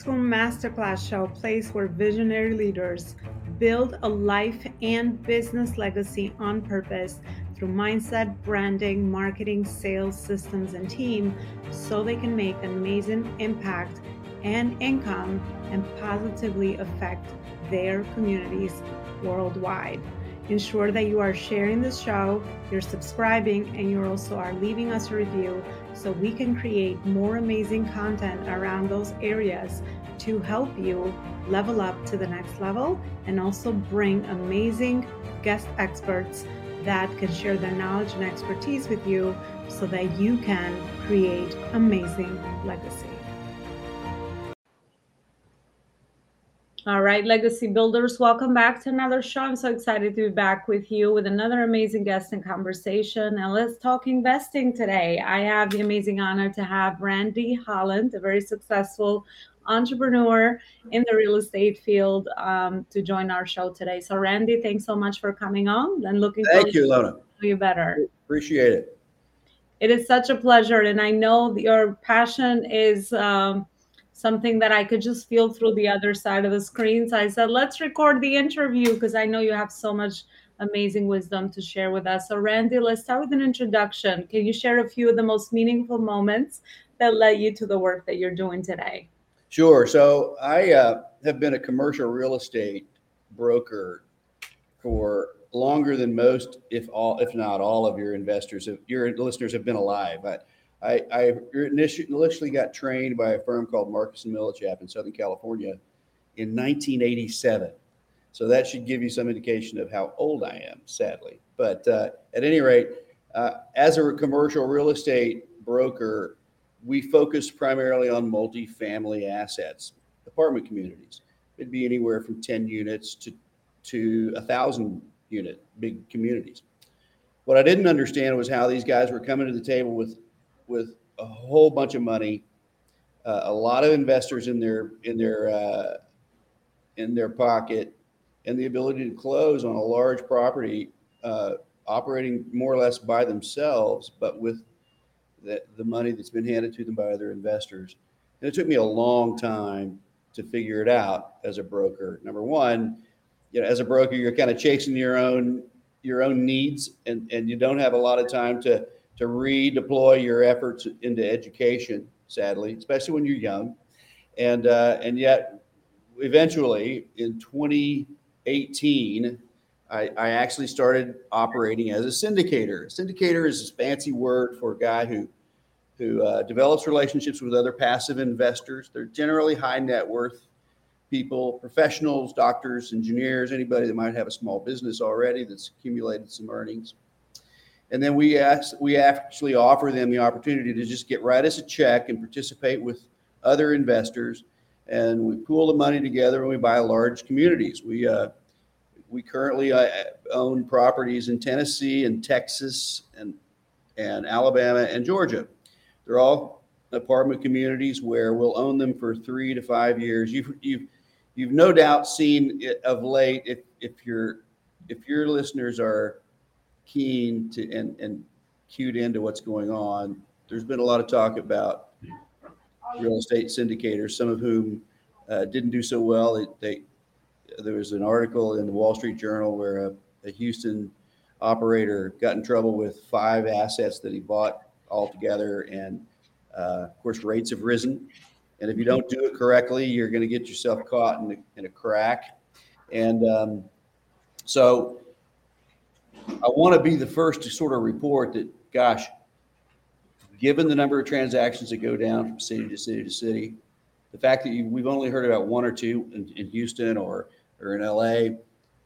School Masterclass Show, a place where visionary leaders build a life and business legacy on purpose through mindset, branding, marketing, sales, systems, and team so they can make an amazing impact and income and positively affect their communities worldwide. Ensure that you are sharing the show, you're subscribing, and you also are leaving us a review so we can create more amazing content around those areas to help you level up to the next level and also bring amazing guest experts that can share their knowledge and expertise with you so that you can create amazing legacy. All right, legacy builders, welcome back to another show. I'm so excited to be back with you with another amazing guest and conversation. And let's talk investing today. I have the amazing honor to have Randy Holland, a very successful entrepreneur in the real estate field, um, to join our show today. So, Randy, thanks so much for coming on and looking. Thank you, Lona. You better. Appreciate it. It is such a pleasure, and I know your passion is. Um, something that I could just feel through the other side of the screen. So I said, let's record the interview because I know you have so much amazing wisdom to share with us. So, Randy, let's start with an introduction. Can you share a few of the most meaningful moments that led you to the work that you're doing today? Sure. So, I uh, have been a commercial real estate broker for longer than most, if all, if not all, of your investors, your listeners have been alive. I, I, I initially got trained by a firm called Marcus and Millichap in Southern California in 1987. So that should give you some indication of how old I am, sadly. But uh, at any rate, uh, as a commercial real estate broker, we focus primarily on multifamily assets, apartment communities. It'd be anywhere from 10 units to to a thousand unit big communities. What I didn't understand was how these guys were coming to the table with with a whole bunch of money, uh, a lot of investors in their in their uh, in their pocket, and the ability to close on a large property, uh, operating more or less by themselves, but with the, the money that's been handed to them by other investors. And it took me a long time to figure it out as a broker. Number one, you know, as a broker, you're kind of chasing your own your own needs, and and you don't have a lot of time to to redeploy your efforts into education, sadly, especially when you're young. And, uh, and yet, eventually, in 2018, I, I actually started operating as a syndicator. Syndicator is a fancy word for a guy who who uh, develops relationships with other passive investors. They're generally high net worth people, professionals, doctors, engineers, anybody that might have a small business already that's accumulated some earnings. And then we ask, we actually offer them the opportunity to just get write us a check and participate with other investors. And we pool the money together and we buy large communities. We uh, we currently uh, own properties in Tennessee and Texas and and Alabama and Georgia. They're all apartment communities where we'll own them for three to five years. You've you've you've no doubt seen it of late if if your if your listeners are keen to and, and cued into what's going on. There's been a lot of talk about real estate syndicators, some of whom uh, didn't do so well. They, they, there was an article in the Wall Street Journal where a, a Houston operator got in trouble with five assets that he bought altogether, and uh, of course rates have risen. And if you don't do it correctly, you're going to get yourself caught in a, in a crack. And um, so I want to be the first to sort of report that, gosh, given the number of transactions that go down from city to city to city, the fact that you, we've only heard about one or two in, in Houston or, or in LA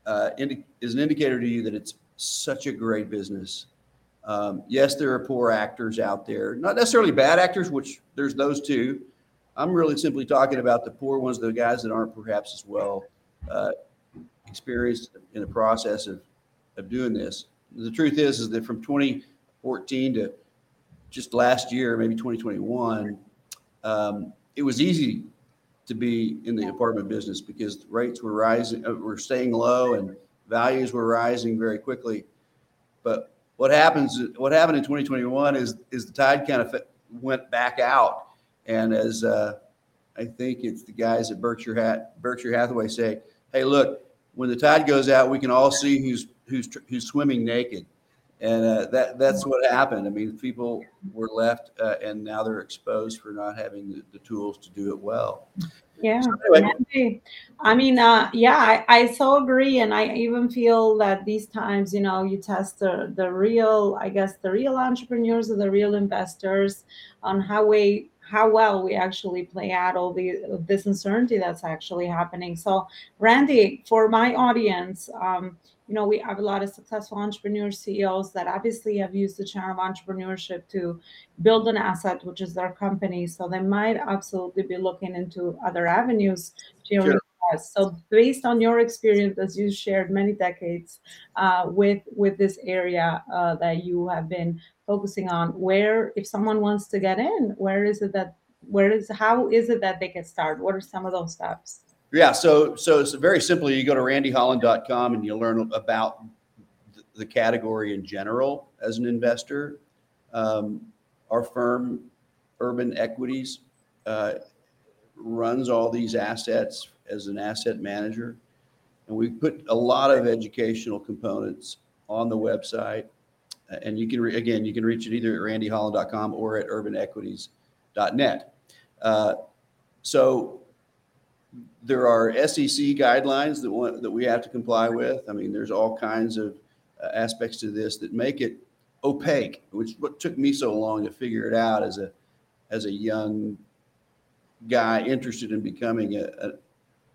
uh, indi- is an indicator to you that it's such a great business. Um, yes, there are poor actors out there, not necessarily bad actors, which there's those too. I'm really simply talking about the poor ones, the guys that aren't perhaps as well uh, experienced in the process of of doing this. The truth is, is that from 2014 to just last year, maybe 2021, um, it was easy to be in the apartment business because rates were rising, uh, were staying low, and values were rising very quickly. But what happens? What happened in 2021 is is the tide kind of went back out, and as uh, I think it's the guys at Berkshire Hat Berkshire Hathaway say, "Hey, look, when the tide goes out, we can all see who's who's who's swimming naked." And uh, that that's what happened. I mean, people were left, uh, and now they're exposed for not having the, the tools to do it well. Yeah. So anyway. I mean, uh, yeah, I, I so agree. And I even feel that these times, you know, you test the, the real, I guess, the real entrepreneurs or the real investors on how we how well we actually play out all the this uncertainty that's actually happening. So, Randy, for my audience, um, you know, we have a lot of successful entrepreneur CEOs that obviously have used the channel of entrepreneurship to build an asset, which is their company. So they might absolutely be looking into other avenues to sure. Invest. So based on your experience, as you shared many decades uh, with with this area uh, that you have been focusing on, where if someone wants to get in, where is it that where is how is it that they can start? What are some of those steps? Yeah, so so it's very simply you go to randyholland.com and you learn about the category in general as an investor. Um, our firm, Urban Equities, uh, runs all these assets as an asset manager, and we put a lot of educational components on the website. And you can re- again, you can reach it either at randyholland.com or at urbanequities.net. Uh, so there are SEC guidelines that want, that we have to comply with. I mean, there's all kinds of uh, aspects to this that make it opaque, which what took me so long to figure it out as a as a young guy interested in becoming a, a,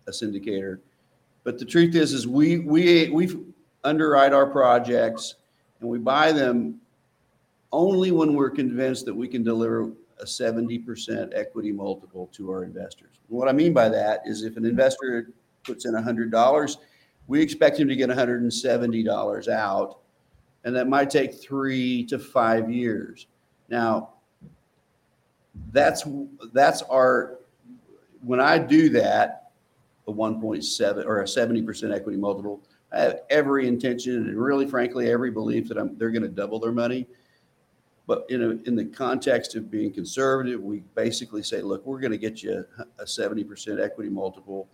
a syndicator. But the truth is, is we we we underwrite our projects and we buy them only when we're convinced that we can deliver a 70% equity multiple to our investors. And what I mean by that is if an investor puts in $100, we expect him to get $170 out, and that might take three to five years. Now, that's that's our when I do that, a 1.7 or a 70% equity multiple, I have every intention and really, frankly, every belief that I'm, they're going to double their money. But in, a, in the context of being conservative, we basically say, look, we're going to get you a 70% equity multiple.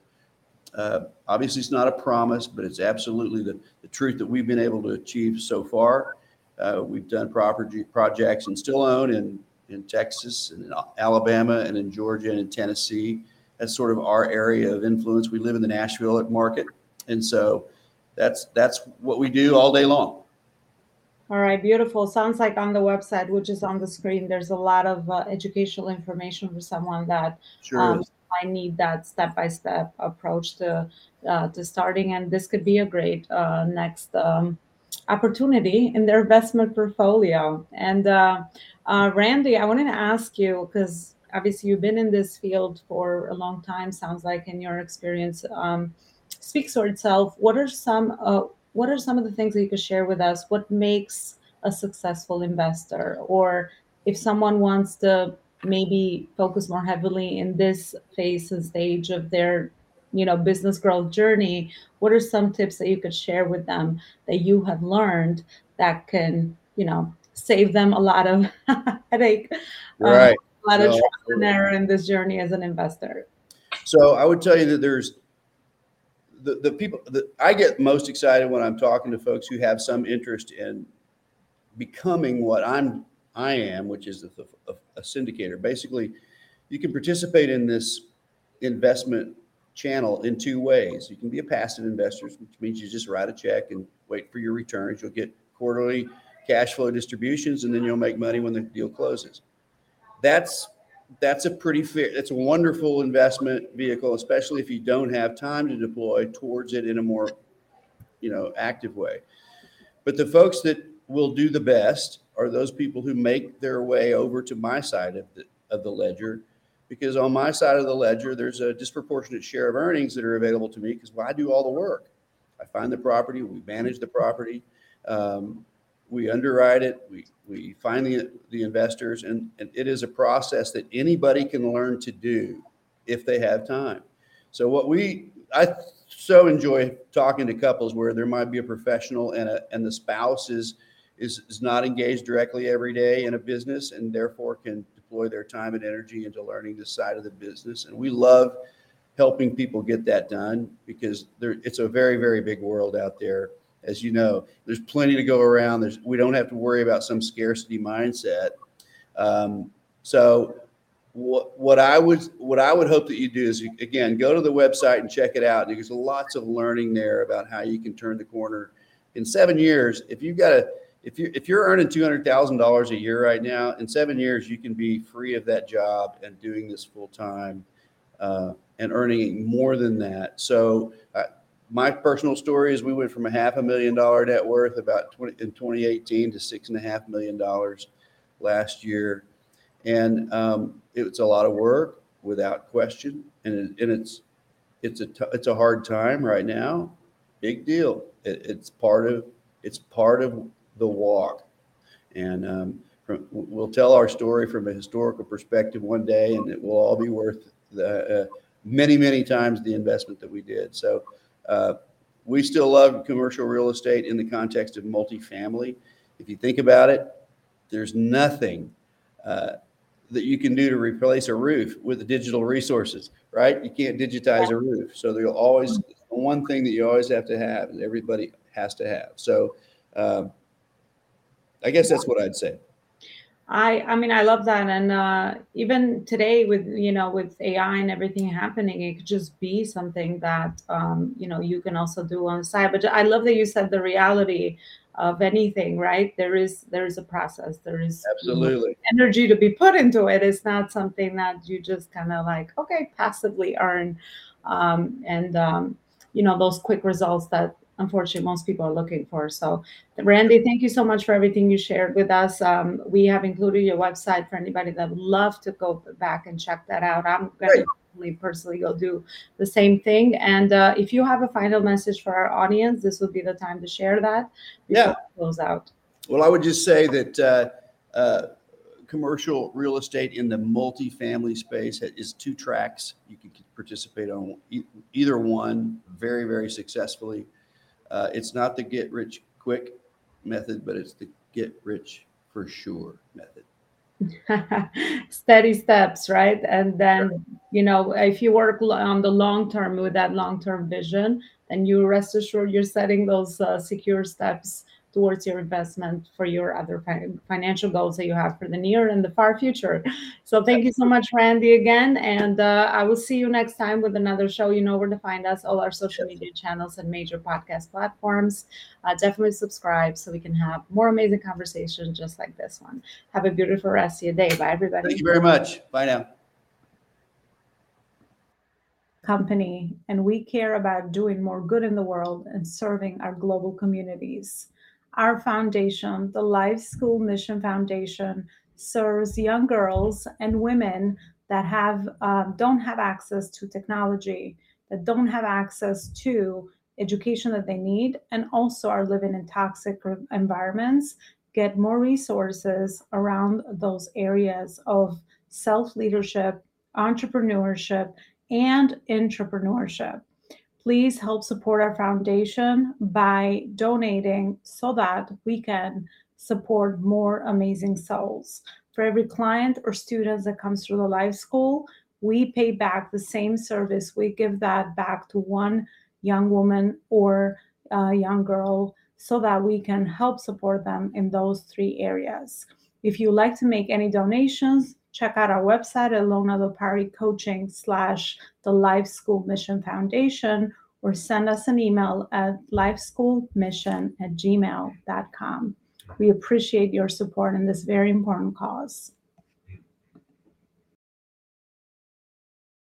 Uh, obviously, it's not a promise, but it's absolutely the, the truth that we've been able to achieve so far. Uh, we've done property projects and still own in, in Texas and in Alabama and in Georgia and in Tennessee. That's sort of our area of influence. We live in the Nashville market. And so that's that's what we do all day long. All right, beautiful. Sounds like on the website, which is on the screen, there's a lot of uh, educational information for someone that sure um, I need that step-by-step approach to uh, to starting, and this could be a great uh, next um, opportunity in their investment portfolio. And uh, uh, Randy, I wanted to ask you because obviously you've been in this field for a long time. Sounds like in your experience um, speaks for itself. What are some uh, what are some of the things that you could share with us? What makes a successful investor? Or if someone wants to maybe focus more heavily in this phase and stage of their you know business growth journey what are some tips that you could share with them that you have learned that can you know save them a lot of headache right a lot no, of trial and error in this journey as an investor so i would tell you that there's the, the people that I get most excited when I'm talking to folks who have some interest in becoming what I'm I am, which is a, a, a syndicator. Basically, you can participate in this investment channel in two ways. You can be a passive investor, which means you just write a check and wait for your returns. You'll get quarterly cash flow distributions, and then you'll make money when the deal closes. That's that's a pretty fair, it's a wonderful investment vehicle, especially if you don't have time to deploy towards it in a more, you know, active way. But the folks that will do the best are those people who make their way over to my side of the, of the ledger. Because on my side of the ledger, there's a disproportionate share of earnings that are available to me because well, I do all the work. I find the property, we manage the property. Um, we underwrite it, we, we find the, the investors, and, and it is a process that anybody can learn to do if they have time. So what we, I so enjoy talking to couples where there might be a professional and a, and the spouse is, is, is not engaged directly every day in a business and therefore can deploy their time and energy into learning this side of the business. And we love helping people get that done because there, it's a very, very big world out there. As you know, there's plenty to go around. There's, we don't have to worry about some scarcity mindset. Um, so what, what I would what I would hope that you do is you, again go to the website and check it out. There's lots of learning there about how you can turn the corner in seven years. If you've got a if you if you're earning two hundred thousand dollars a year right now, in seven years you can be free of that job and doing this full time uh, and earning more than that. So uh, my personal story is we went from a half a million dollar net worth about 20, in 2018 to six and a half million dollars last year, and um, it's a lot of work without question, and, it, and it's it's a t- it's a hard time right now. Big deal. It, it's part of it's part of the walk. And um, from, we'll tell our story from a historical perspective one day, and it will all be worth the, uh, many, many times the investment that we did. So uh, we still love commercial real estate in the context of multifamily. If you think about it, there's nothing uh, that you can do to replace a roof with the digital resources, right? You can't digitize a roof. So there'll always one thing that you always have to have, and everybody has to have. So um, I guess that's what I'd say. I I mean I love that. And uh, even today with you know with AI and everything happening it could just be something that um, you know you can also do on the side. But I love that you said the reality of anything right? There is there is a process. There is absolutely. energy to be put into it. It's not something that you just kind of like okay passively earn. Um, and um, you know those quick results that unfortunately most people are looking for. So, Randy, thank you so much for everything you shared with us. Um, we have included your website for anybody that would love to go back and check that out. I'm going to personally go do the same thing. And uh, if you have a final message for our audience, this would be the time to share that. Yeah. Close out. Well, I would just say that. Uh, uh, commercial real estate in the multifamily space is two tracks. You can participate on either one very, very successfully. Uh, it's not the get rich quick method, but it's the get rich for sure method. Steady steps, right? And then, sure. you know, if you work on the long term with that long term vision, then you rest assured you're setting those uh, secure steps towards your investment for your other financial goals that you have for the near and the far future. So thank you so much, Randy, again. And uh, I will see you next time with another show. You know where to find us, all our social media channels and major podcast platforms. Uh, definitely subscribe so we can have more amazing conversations just like this one. Have a beautiful rest of your day. Bye, everybody. Thank you very much. Bye now company and we care about doing more good in the world and serving our global communities. Our foundation, the Life School Mission Foundation, serves young girls and women that have um, don't have access to technology, that don't have access to education that they need, and also are living in toxic environments, get more resources around those areas of self leadership, entrepreneurship, and entrepreneurship please help support our foundation by donating so that we can support more amazing souls. For every client or student that comes through the life school, we pay back the same service. We give that back to one young woman or a young girl so that we can help support them in those three areas. If you like to make any donations, check out our website at Elona Lopari Coaching slash the Life School Mission Foundation or send us an email at lifeschoolmission at gmail.com. We appreciate your support in this very important cause.